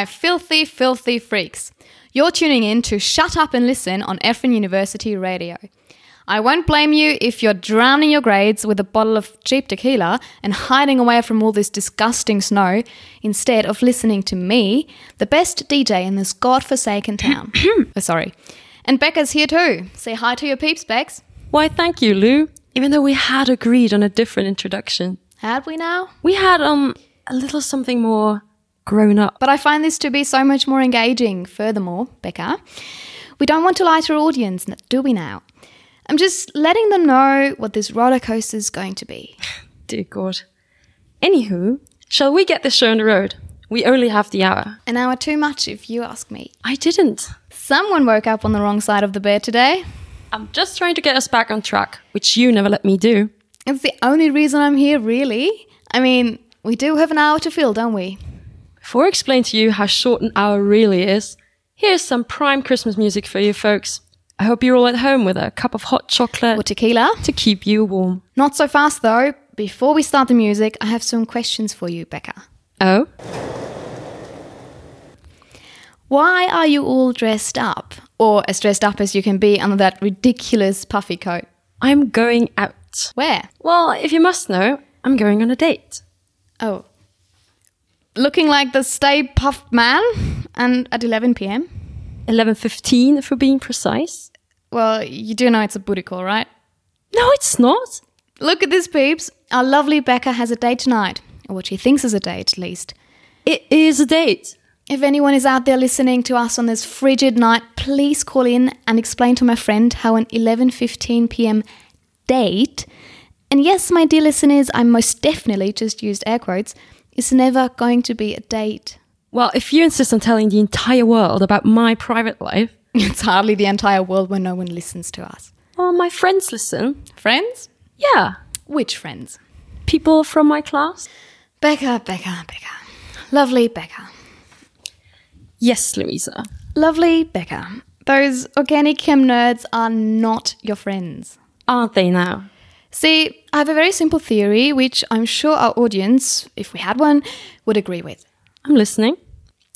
My filthy, filthy freaks. You're tuning in to Shut Up and Listen on Effin University Radio. I won't blame you if you're drowning your grades with a bottle of cheap tequila and hiding away from all this disgusting snow instead of listening to me, the best DJ in this godforsaken town. oh, sorry. And Becca's here too. Say hi to your peeps, Bex. Why, thank you, Lou. Even though we had agreed on a different introduction, Had we now? we had um a little something more grown up. But I find this to be so much more engaging. Furthermore, Becca, we don't want to lie to our audience, do we now? I'm just letting them know what this roller coaster is going to be. Dear God. Anywho, shall we get this show on the road? We only have the hour. An hour too much, if you ask me. I didn't. Someone woke up on the wrong side of the bed today. I'm just trying to get us back on track, which you never let me do. It's the only reason I'm here, really. I mean, we do have an hour to fill, don't we? Before I explain to you how short an hour really is, here's some prime Christmas music for you folks. I hope you're all at home with a cup of hot chocolate Or tequila? to keep you warm. Not so fast, though. Before we start the music, I have some questions for you, Becca. Oh? Why are you all dressed up? Or as dressed up as you can be under that ridiculous puffy coat? I'm going out. Where? Well, if you must know, I'm going on a date. Oh. Looking like the stay puffed man? And at 11 pm? 11.15 if we're being precise. Well, you do know it's a booty call, right? No, it's not. Look at this, peeps. Our lovely Becca has a date tonight. Or what she thinks is a date, at least. It is a date. If anyone is out there listening to us on this frigid night, please call in and explain to my friend how an 11:15 p.m. date, and yes, my dear listeners, I most definitely just used air quotes, is never going to be a date. Well, if you insist on telling the entire world about my private life, It's hardly the entire world where no one listens to us. well, my friends listen. Friends? Yeah, Which friends? people from my class. Becca, Becca, Becca. Lovely Becca. Yes, Louisa. Lovely Becca. Those organic chem nerds are not your friends. Aren't they now? See, I have a very simple theory which I'm sure our audience, if we had one, would agree with. I'm listening.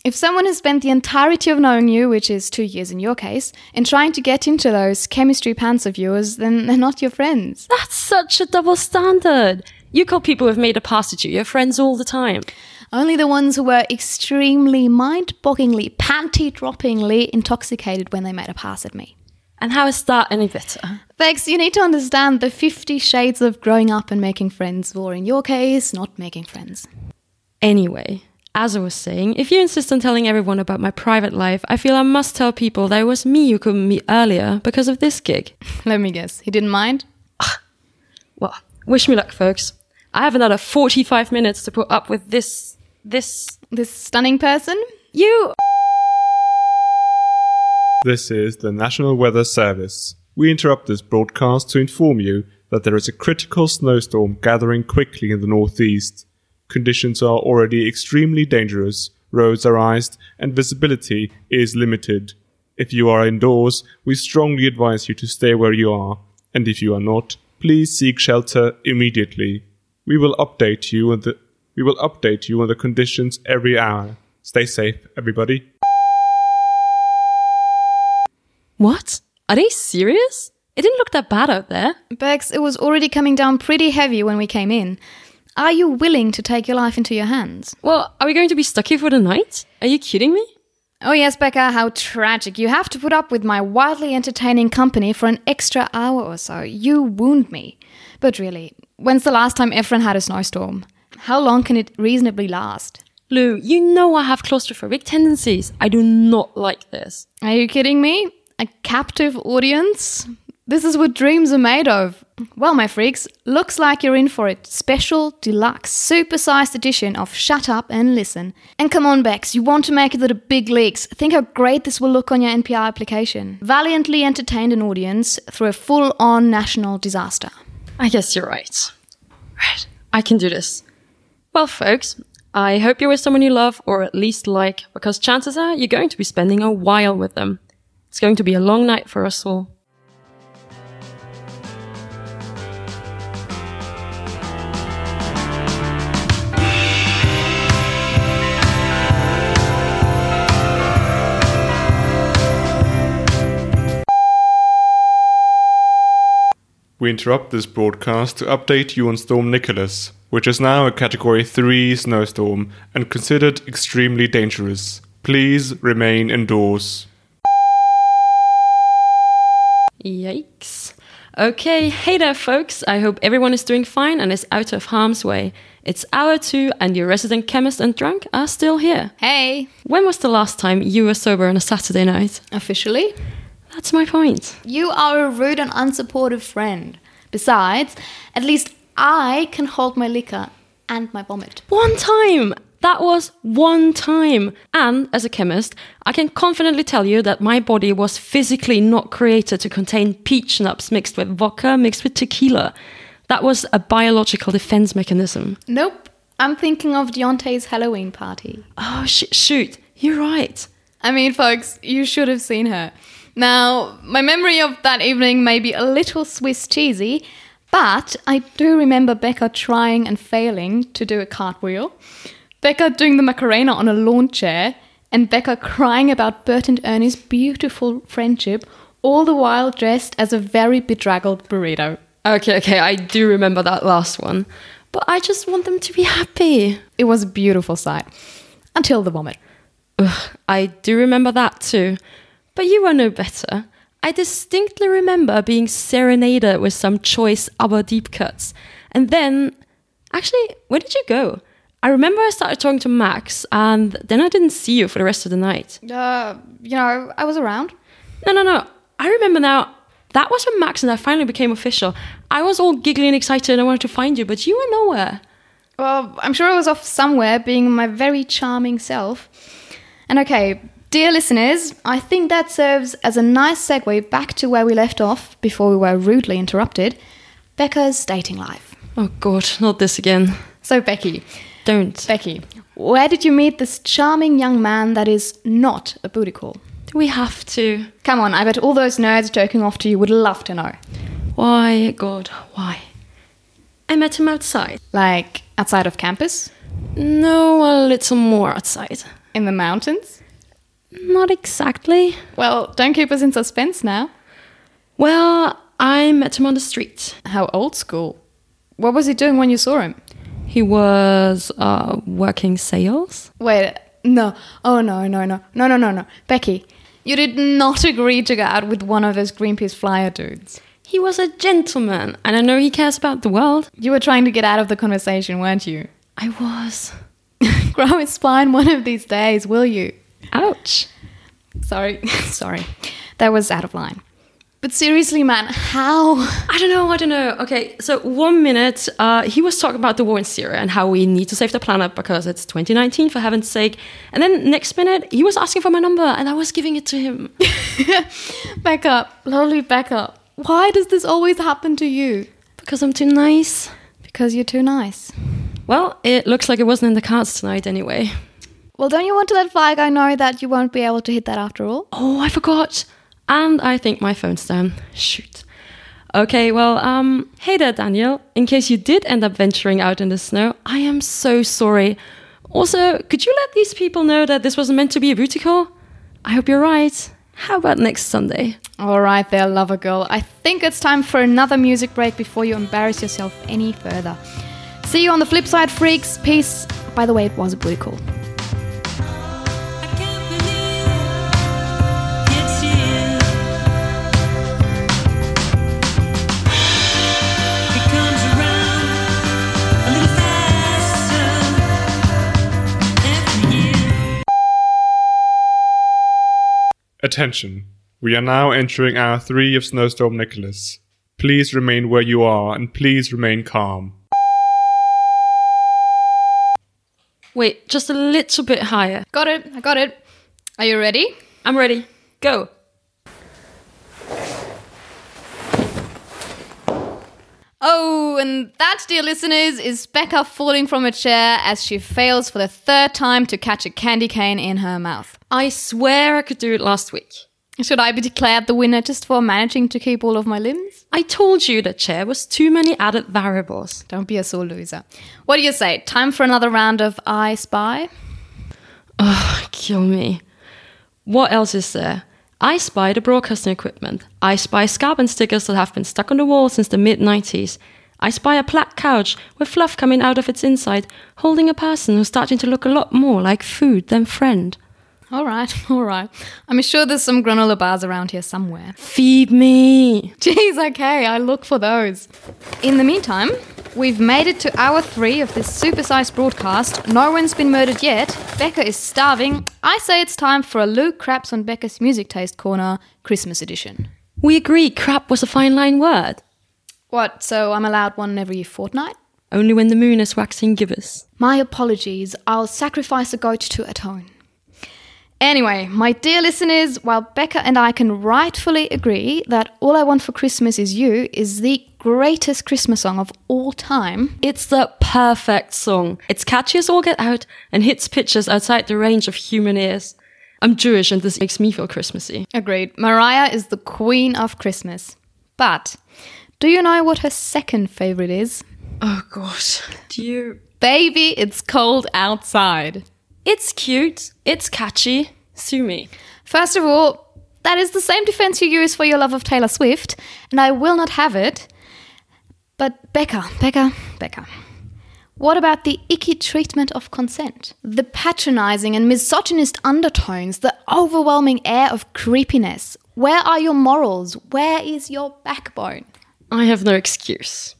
If someone has spent the entirety of knowing you, which is two years in your case, and trying to get into those chemistry pants of yours, then they're not your friends. That's such a double standard. You call people who've made a pass at you your friends all the time. Only the ones who were extremely mind bogglingly, panty droppingly intoxicated when they made a pass at me. And how is that any better? Bex, you need to understand the 50 shades of growing up and making friends, or in your case, not making friends. Anyway, as I was saying, if you insist on telling everyone about my private life, I feel I must tell people that it was me you couldn't meet earlier because of this gig. Let me guess, he didn't mind? Well, wish me luck, folks. I have another 45 minutes to put up with this. this. This stunning person? You. This is the National Weather Service. We interrupt this broadcast to inform you that there is a critical snowstorm gathering quickly in the northeast. Conditions are already extremely dangerous, roads are iced, and visibility is limited. If you are indoors, we strongly advise you to stay where you are, and if you are not, please seek shelter immediately. We will update you on the we will update you on the conditions every hour. Stay safe, everybody. What? Are they serious? It didn't look that bad out there. Bex, it was already coming down pretty heavy when we came in. Are you willing to take your life into your hands? Well, are we going to be stuck here for the night? Are you kidding me? Oh, yes, Becca, how tragic. You have to put up with my wildly entertaining company for an extra hour or so. You wound me. But really, when's the last time Efren had a snowstorm? How long can it reasonably last? Lou, you know I have claustrophobic tendencies. I do not like this. Are you kidding me? A captive audience? This is what dreams are made of. Well, my freaks, looks like you're in for a Special, deluxe, supersized edition of Shut Up and Listen. And come on, Bex, you want to make it to the big leagues. Think how great this will look on your NPR application. Valiantly entertained an audience through a full on national disaster. I guess you're right. Right, I can do this. Well, folks, I hope you're with someone you love or at least like, because chances are you're going to be spending a while with them. It's going to be a long night for us all. We interrupt this broadcast to update you on Storm Nicholas, which is now a Category 3 snowstorm and considered extremely dangerous. Please remain indoors. Yikes. Okay, hey there, folks. I hope everyone is doing fine and is out of harm's way. It's hour two, and your resident chemist and drunk are still here. Hey, When was the last time you were sober on a Saturday night? officially, That's my point. you are a rude and unsupportive friend. Besides, at least I can hold my liquor and my vomit. One time! That was one time. And as a chemist, I can confidently tell you that my body was physically not created to contain peach schnapps mixed with vodka, mixed with tequila. That was a biological defense mechanism. Nope, I'm thinking of Deontay's Halloween party. Oh, sh- shoot. You're right. I mean, folks, you should have seen her. Now, my memory of that evening may be a little Swiss cheesy, but I do remember Becca trying and failing to do a cartwheel, Becca doing the Macarena on a lawn chair, and Becca crying about Bert and Ernie's beautiful friendship, all the while dressed as a very bedraggled burrito. Okay, okay, I do remember that last one. But I just want them to be happy. It was a beautiful sight. Until the vomit. Ugh, I do remember that too. But you were no better. I distinctly remember being serenaded with some choice ABBA deep cuts. And then, actually, where did you go? I remember I started talking to Max, and then I didn't see you for the rest of the night. Uh, you know, I was around. No, no, no. I remember now. That was when Max and I finally became official. I was all giggly and excited and I wanted to find you, but you were nowhere. Well, I'm sure I was off somewhere being my very charming self. And okay, dear listeners, I think that serves as a nice segue back to where we left off before we were rudely interrupted Becca's dating life. Oh god, not this again. So, Becky, Don't. Becky, where did you meet this charming young man that is not a booty call? Do we have to? Come on, I bet all those nerds joking off to you would love to know. Why, God, why? I met him outside. Like outside of campus? No, a little more outside. In the mountains? Not exactly. Well, don't keep us in suspense now. Well, I met him on the street. How old school. What was he doing when you saw him? He was uh, working sales. Wait, no. Oh, no, no, no. No, no, no, no. Becky, you did not agree to go out with one of those Greenpeace flyer dudes. He was a gentleman, and I know he cares about the world. You were trying to get out of the conversation, weren't you? I was. Grow a spine one of these days, will you? Ouch. Sorry, sorry. That was out of line. But seriously, man, how? I don't know, I don't know. Okay, so one minute, uh, he was talking about the war in Syria and how we need to save the planet because it's 2019, for heaven's sake. And then next minute, he was asking for my number and I was giving it to him. back up, lovely back up. Why does this always happen to you? because I'm too nice. Because you're too nice. Well, it looks like it wasn't in the cards tonight anyway. Well, don't you want to let Fly Guy know that you won't be able to hit that after all? Oh, I forgot. And I think my phone's down. Shoot. Okay, well, um, hey there, Daniel. In case you did end up venturing out in the snow, I am so sorry. Also, could you let these people know that this wasn't meant to be a booty call? I hope you're right. How about next Sunday? All right, there, lover girl. I think it's time for another music break before you embarrass yourself any further. See you on the flip side, freaks. Peace. By the way, it was a booty call. Attention. We are now entering hour three of Snowstorm Nicholas. Please remain where you are and please remain calm. Wait, just a little bit higher. Got it. I got it. Are you ready? I'm ready. Go. Oh, and that, dear listeners, is Becca falling from a chair as she fails for the third time to catch a candy cane in her mouth. I swear I could do it last week. Should I be declared the winner just for managing to keep all of my limbs? I told you that chair was too many added variables. Don't be a sore loser. What do you say? Time for another round of I Spy? Ugh, kill me. What else is there? I spy the broadcasting equipment. I spy Scarbon stickers that have been stuck on the wall since the mid 90s. I spy a black couch with fluff coming out of its inside, holding a person who's starting to look a lot more like food than friend. All right, all right. I'm sure there's some granola bars around here somewhere. Feed me! Jeez, okay, I look for those. In the meantime, we've made it to hour three of this supersized broadcast. No one's been murdered yet. Becca is starving. I say it's time for a Luke Craps on Becca's Music Taste Corner Christmas edition. We agree crap was a fine line word. What, so I'm allowed one every fortnight? Only when the moon is waxing gibbous. My apologies. I'll sacrifice a goat to atone. Anyway, my dear listeners, while Becca and I can rightfully agree that All I Want for Christmas Is You is the greatest Christmas song of all time, It's the perfect song. It's catchy as all get out and hits pitches outside the range of human ears. I'm Jewish and this makes me feel Christmassy. agreed, Mariah is the queen of Christmas. But do you know what her second favorite is? Oh gosh. Do you Baby, it's cold outside. It's cute. It's catchy. Sue me. First of all, that is the same defense you use for your love of Taylor Swift, and I will not have it. But Becca, Becca, Becca. What about the icky treatment of consent? The patronizing and misogynist undertones, the overwhelming air of creepiness. Where are your morals? Where is your backbone? I have no excuse.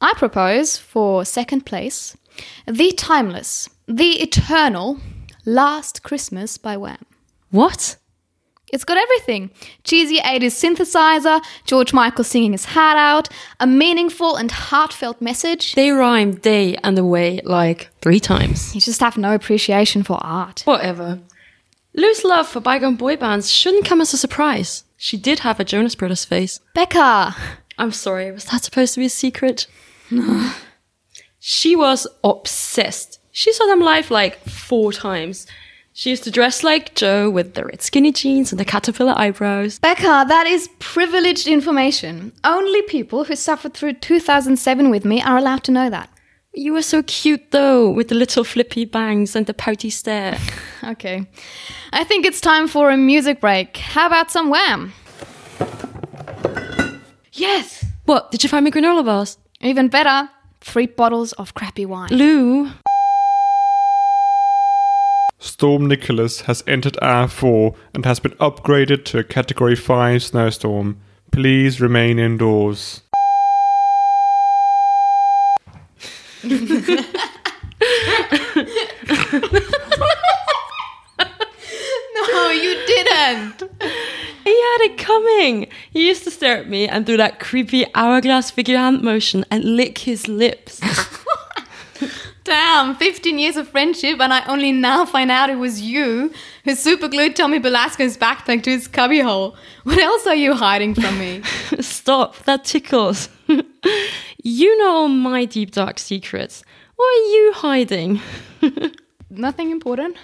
I propose for second place the timeless, the eternal Last Christmas by Wham. What? It's got everything. Cheesy 80s synthesizer, George Michael singing his heart out, a meaningful and heartfelt message. They rhyme day and away like three times. You just have no appreciation for art. Whatever. Lou's love for bygone boy bands shouldn't come as a surprise. She did have a Jonas Brothers face. Becca! I'm sorry, was that supposed to be a secret? she was obsessed. She saw them live like four times. She used to dress like Joe with the red skinny jeans and the caterpillar eyebrows. Becca, that is privileged information. Only people who suffered through 2007 with me are allowed to know that. You were so cute though, with the little flippy bangs and the pouty stare. Okay. I think it's time for a music break. How about some Wham? Yes! what, did you find me granola bars? Even better, three bottles of crappy wine. Lou? Storm Nicholas has entered R4 and has been upgraded to a Category 5 snowstorm. Please remain indoors. No, you didn't! He had it coming. He used to stare at me and do that creepy hourglass figure hand motion and lick his lips. Damn, 15 years of friendship, and I only now find out it was you who superglued Tommy Belasco's backpack to his cubbyhole. What else are you hiding from me? Stop, that tickles. you know all my deep dark secrets. What are you hiding? Nothing important.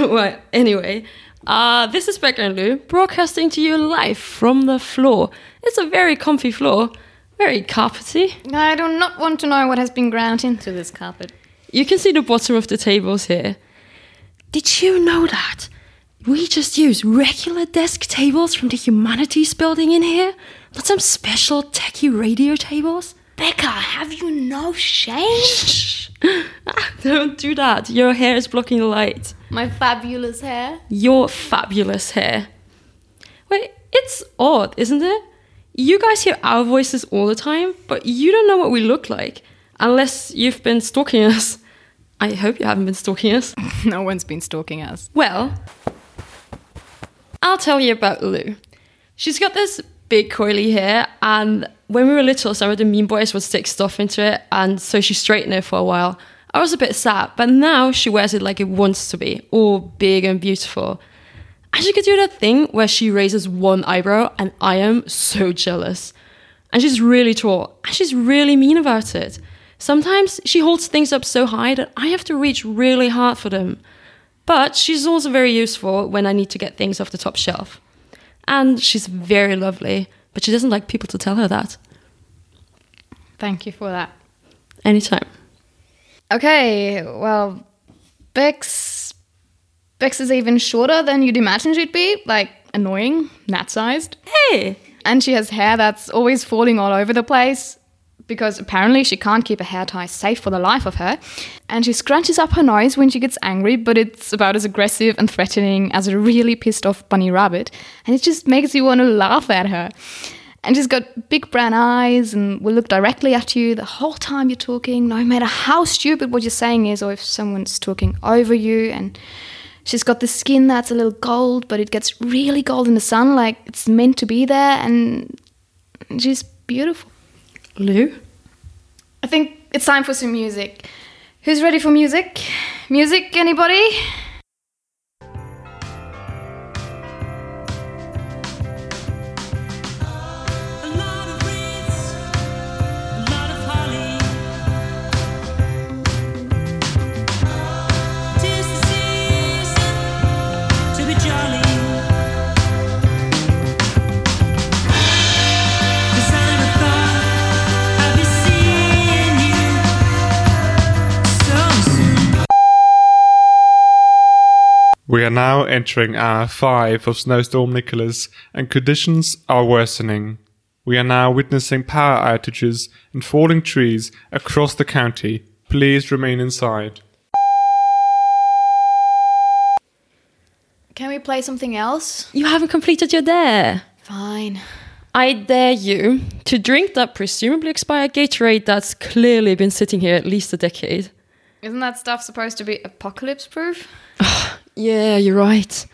well, anyway, uh, this is Becca and Lou broadcasting to you live from the floor. It's a very comfy floor, very carpety. I do not want to know what has been ground into this carpet. You can see the bottom of the tables here. Did you know that? We just use regular desk tables from the humanities building in here? Not some special techie radio tables? Becca, have you no shame? Shh. Don't do that. Your hair is blocking the light. My fabulous hair. Your fabulous hair. Wait, it's odd, isn't it? You guys hear our voices all the time, but you don't know what we look like. Unless you've been stalking us. I hope you haven't been stalking us. no one's been stalking us. Well, I'll tell you about Lou. She's got this big coily hair, and when we were little, some of the mean boys would stick stuff into it, and so she straightened it for a while. I was a bit sad, but now she wears it like it wants to be, all big and beautiful. And she could do that thing where she raises one eyebrow, and I am so jealous. And she's really tall, and she's really mean about it. Sometimes she holds things up so high that I have to reach really hard for them. But she's also very useful when I need to get things off the top shelf. And she's very lovely, but she doesn't like people to tell her that. Thank you for that. Anytime. Okay, well, Bex. Bex is even shorter than you'd imagine she'd be, like annoying, gnat sized. Hey! And she has hair that's always falling all over the place because apparently she can't keep a hair tie safe for the life of her. And she scrunches up her nose when she gets angry, but it's about as aggressive and threatening as a really pissed off bunny rabbit. And it just makes you want to laugh at her. And she's got big brown eyes and will look directly at you the whole time you're talking, no matter how stupid what you're saying is, or if someone's talking over you. And she's got the skin that's a little gold, but it gets really gold in the sun, like it's meant to be there. And she's beautiful. Lou? I think it's time for some music. Who's ready for music? Music, anybody? We are now entering hour 5 of Snowstorm Nicholas, and conditions are worsening. We are now witnessing power outages and falling trees across the county. Please remain inside. Can we play something else? You haven't completed your dare. Fine. I dare you to drink that presumably expired Gatorade that's clearly been sitting here at least a decade. Isn't that stuff supposed to be apocalypse proof? Yeah, you're right.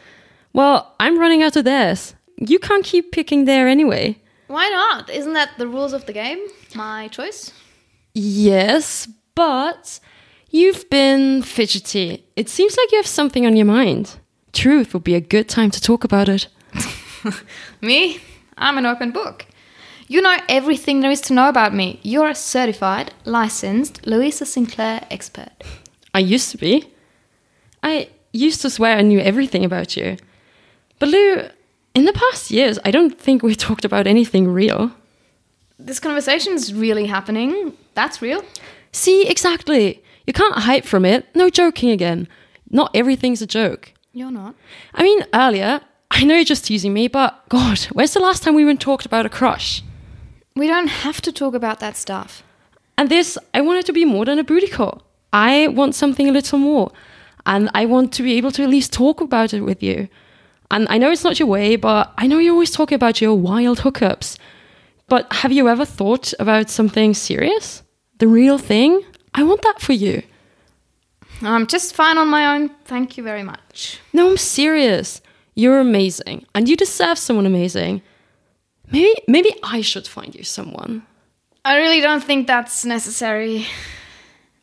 Well, I'm running out of theirs. You can't keep picking there anyway. Why not? Isn't that the rules of the game? My choice? Yes, but you've been fidgety. It seems like you have something on your mind. Truth would be a good time to talk about it. Me? I'm an open book. You know everything there is to know about me. You're a certified, licensed Louisa Sinclair expert. I used to be. I used to swear I knew everything about you. But Lou, in the past years, I don't think we talked about anything real. This conversation's really happening. That's real. See, exactly. You can't hide from it. No joking again. Not everything's a joke. You're not. I mean, earlier, I know you're just teasing me, but God, where's the last time we even talked about a crush? We don't have to talk about that stuff. And this, I want it to be more than a booty call. I want something a little more. And I want to be able to at least talk about it with you. And I know it's not your way, but I know you're always talk about your wild hookups. But have you ever thought about something serious? The real thing? I want that for you. I'm just fine on my own. Thank you very much. No, I'm serious. You're amazing, and you deserve someone amazing. Maybe, maybe I should find you someone. I really don't think that's necessary.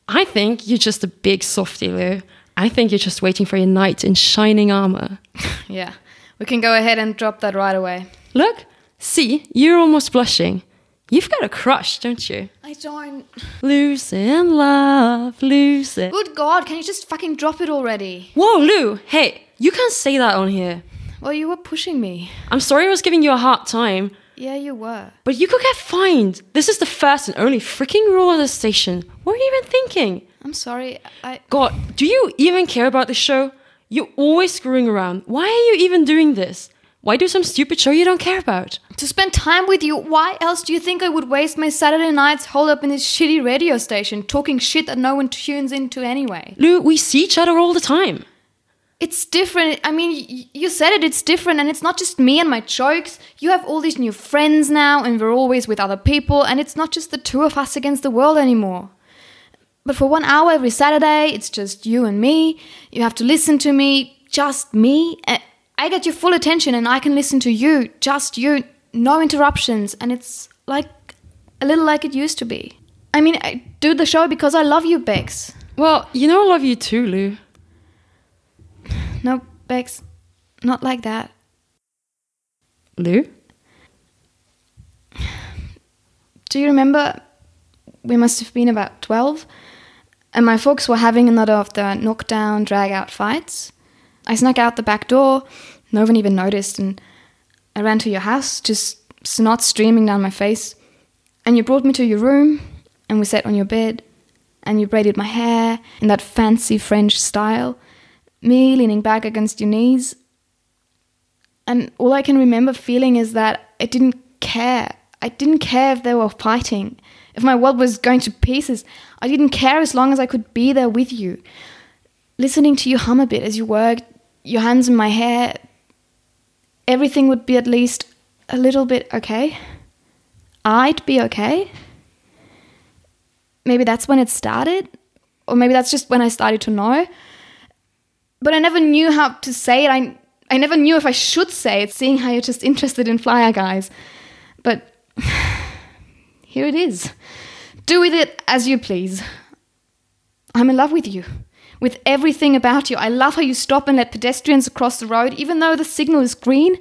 I think you're just a big softy, Lou. I think you're just waiting for your knight in shining armor. Yeah, we can go ahead and drop that right away. Look, see, you're almost blushing. You've got a crush, don't you? I don't. Losing love, losing. Good God, can you just fucking drop it already? Whoa, Lou! Hey, you can't say that on here. Well, you were pushing me. I'm sorry I was giving you a hard time, Yeah, you were. but you could get fined. This is the first and only freaking rule of the station. What are you even thinking? I'm sorry. I. God, do you even care about the show? You're always screwing around. Why are you even doing this? Why do some stupid show you don't care about? To spend time with you, why else do you think I would waste my Saturday nights holed up in this shitty radio station talking shit that no one tunes into anyway? Lou, we see each other all the time. It's different. I mean, you said it, it's different, and it's not just me and my jokes. You have all these new friends now, and we're always with other people, and it's not just the two of us against the world anymore. But for one hour every Saturday, it's just you and me. You have to listen to me, just me. I get your full attention, and I can listen to you, just you, no interruptions, and it's like a little like it used to be. I mean, I do the show because I love you, Bex. Well, you know I love you too, Lou. No, Bex, not like that. Lou? Do you remember? We must have been about 12, and my folks were having another of the knockdown, drag out fights. I snuck out the back door, no one even noticed, and I ran to your house, just snot streaming down my face. And you brought me to your room, and we sat on your bed, and you braided my hair in that fancy French style, me leaning back against your knees. And all I can remember feeling is that I didn't care. I didn't care if they were fighting, if my world was going to pieces. I didn't care as long as I could be there with you. Listening to you hum a bit as you worked, your hands in my hair, everything would be at least a little bit okay. I'd be okay. Maybe that's when it started, or maybe that's just when I started to know. But I never knew how to say it. I, I never knew if I should say it, seeing how you're just interested in flyer guys. But here it is. Do with it as you please. I'm in love with you. With everything about you. I love how you stop and let pedestrians across the road, even though the signal is green,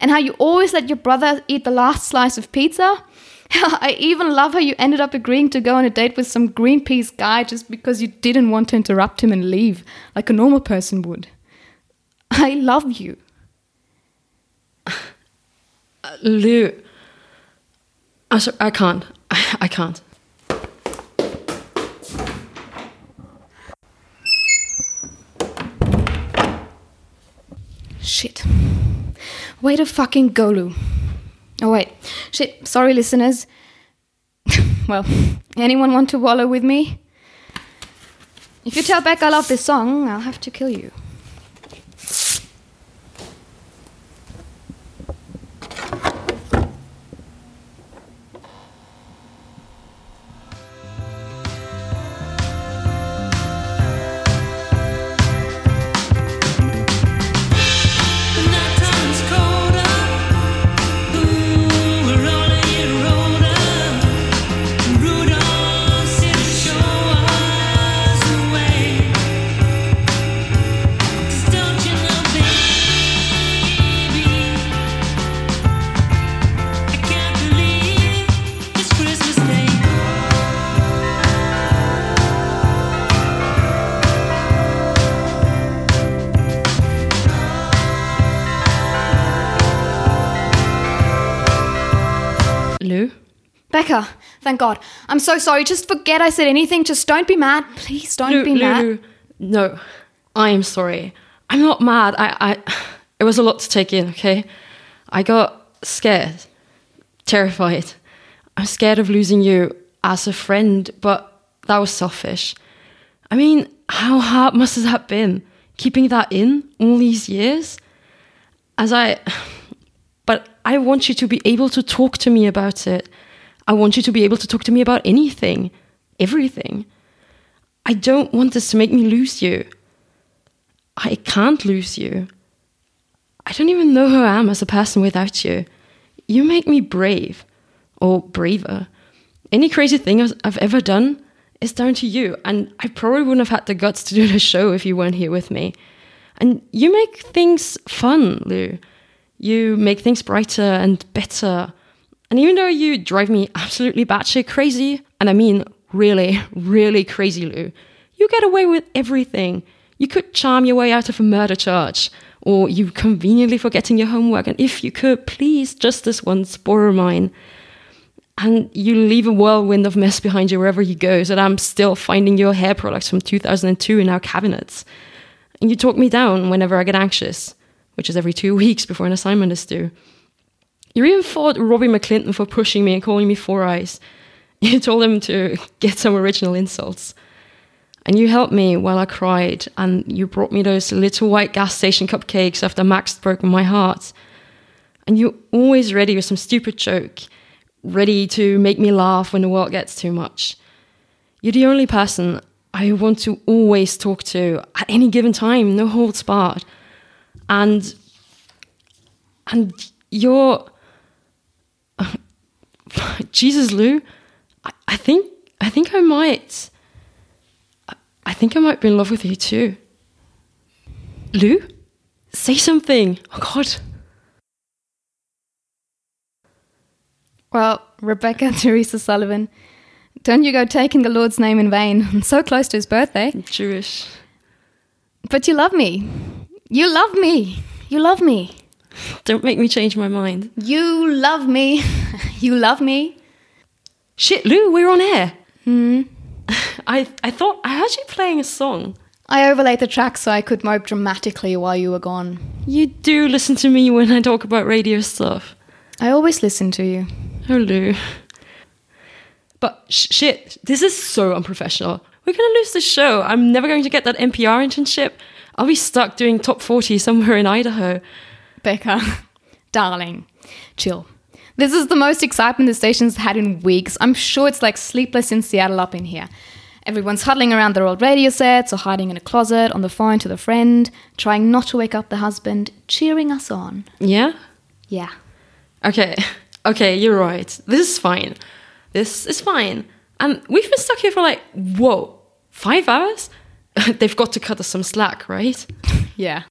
and how you always let your brother eat the last slice of pizza. I even love how you ended up agreeing to go on a date with some Greenpeace guy just because you didn't want to interrupt him and leave, like a normal person would. I love you. Lou. I'm sorry, I can't. I, I can't. Shit. Way to fucking go, Lou. Oh, wait. Shit. Sorry, listeners. well, anyone want to wallow with me? If you tell Beck I love this song, I'll have to kill you. Thank God. I'm so sorry. Just forget I said anything. Just don't be mad. Please don't Lou, be mad. Lou. No, I am sorry. I'm not mad. I, I, it was a lot to take in. Okay, I got scared, terrified. I'm scared of losing you as a friend, but that was selfish. I mean, how hard must that have been keeping that in all these years? As I, but I want you to be able to talk to me about it. I want you to be able to talk to me about anything, everything. I don't want this to make me lose you. I can't lose you. I don't even know who I am as a person without you. You make me brave, or braver. Any crazy thing I've- ever done is down to you, and I probably wouldn't have had the guts to do the show if you weren't here with me. And you make things fun, Lou. You make things brighter and better. And even though you drive me absolutely batshit crazy, and I mean really, really crazy, Lou, you get away with everything. You could charm your way out of a murder charge, or you conveniently forgetting your homework, and if you could, please, just this once, borrow mine. And you leave a whirlwind of mess behind you wherever you go, so that I'm still finding your hair products from 2002 in our cabinets. And you talk me down whenever I get anxious, which is every two weeks before an assignment is due. You even fought Robbie McClinton for pushing me and calling me Four Eyes. You told him to get some original insults. And you helped me while I cried, and you brought me those little white gas station cupcakes after Max broke my heart. And you're always ready with some stupid joke, ready to make me laugh when the world gets too much. You're the only person I want to always talk to at any given time, no holds barred. And and you're Jesus, Lou. I, I think I think I might. I, think I might be in love with you too. Lou, say something. Oh God. Well, Rebecca Teresa Sullivan, don't you go taking the Lord's name in vain. I'm so close to his birthday. Jewish. But you love me. You love me. You love me. Don't make me change my mind. You love me. you love me. Shit, Lou, we're on air. Hmm. I I thought I heard you playing a song. I overlaid the track so I could mope dramatically while you were gone. You do listen to me when I talk about radio stuff. I always listen to you. Oh, Lou. But sh- shit, this is so unprofessional. We're gonna lose the show. I'm never going to get that NPR internship. I'll be stuck doing top 40 somewhere in Idaho. Becca, darling, chill. This is the most excitement the station's had in weeks. I'm sure it's like sleepless in Seattle up in here. Everyone's huddling around their old radio sets or hiding in a closet on the phone to the friend, trying not to wake up the husband, cheering us on. Yeah? Yeah. Okay, okay, you're right. This is fine. This is fine. And we've been stuck here for like, whoa, five hours? They've got to cut us some slack, right? Yeah.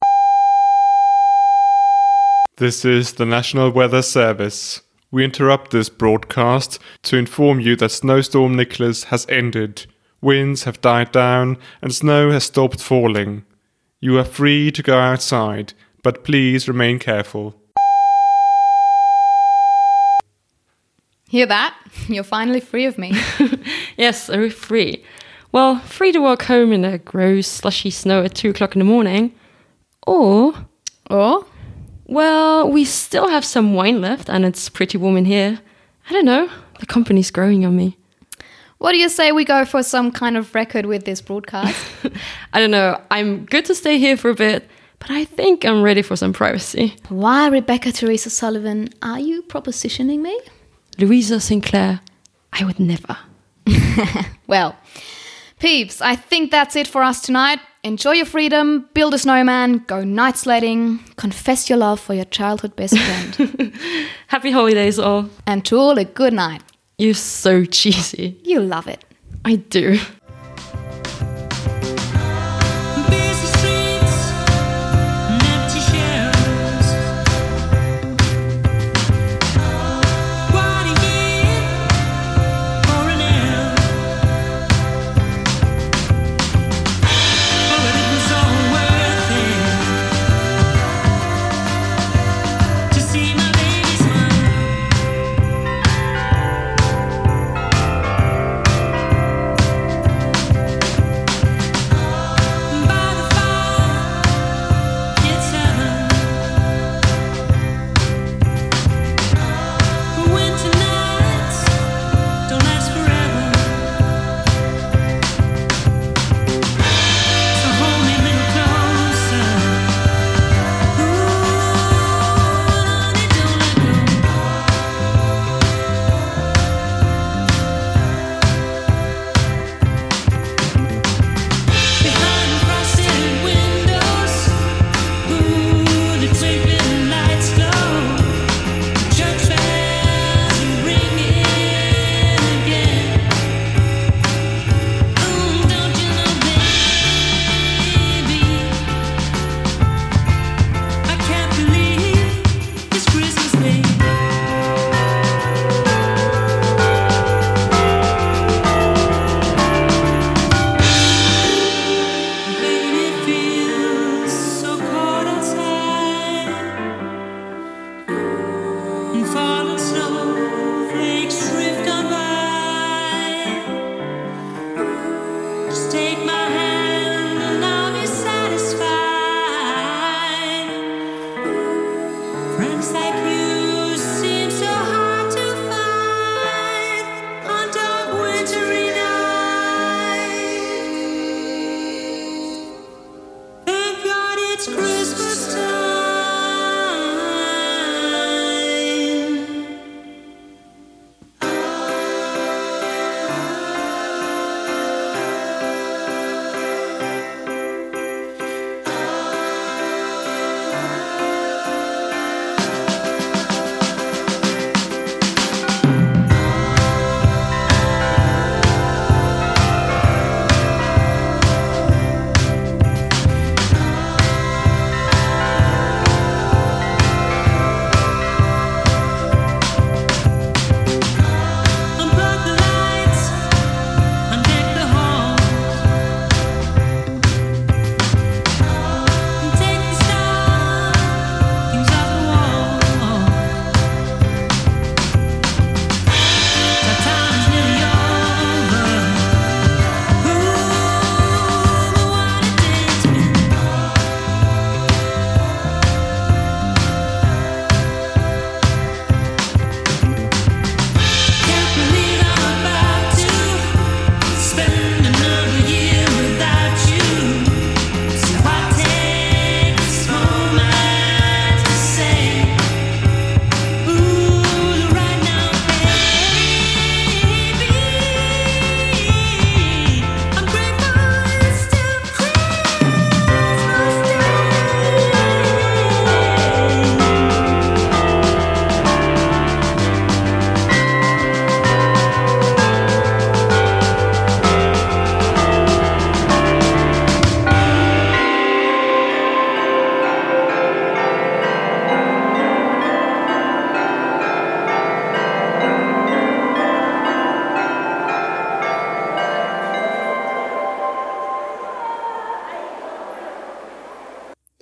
This is the National Weather Service. We interrupt this broadcast to inform you that Snowstorm Nicholas has ended. Winds have died down and snow has stopped falling. You are free to go outside, but please remain careful. Hear that? You're finally free of me. Yes, so we're free. Well, free to walk home in the gross, slushy snow at two o'clock in the morning. Or, or? Well, we still have some wine left and it's pretty warm in here. I don't know, the company's growing on me. What do you say we go for some kind of record with this broadcast? I don't know, I'm good to stay here for a bit, but I think I'm ready for some privacy. Why, Rebecca Teresa Sullivan, are you propositioning me? Louisa Sinclair, I would never. Well, peeps, I think that's it for us tonight. Enjoy your freedom, build a snowman, go night sledding, confess your love for your childhood best friend, Happy holidays, all. and to all a good night. You're so cheesy. You love it. I do.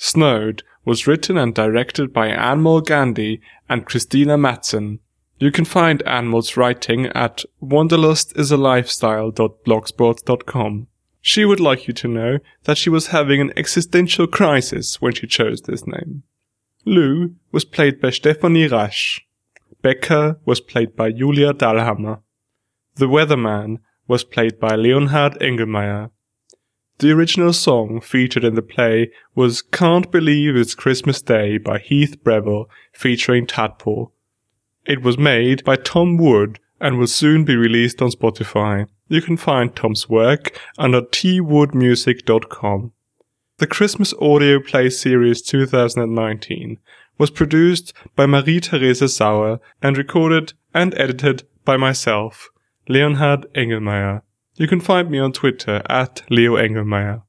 Snowed was written and directed by Anmol Gandhi and Christina Matson. You can find Anmol's writing at wanderlustisaliFestyle.blogspot.com. She would like you to know that she was having an existential crisis when she chose this name. Lou was played by Stephanie Rasch. Bex was played by Julia Dahlhammer. The Weatherman was played by Leonhard Engelmeyer. The original song featured in the play was Can't Believe It's Christmas Day by Heath Breville featuring Tadpole. It was made by Tom Wood and will soon be released on Spotify. You can find Tom's work under twoodmusic.com. The Christmas Audio Play Series 2019 was produced by Marie-Therese Sauer and recorded and edited by myself, Leonhard Engelmeyer. You can find me on Twitter at Leo Engelmeyer.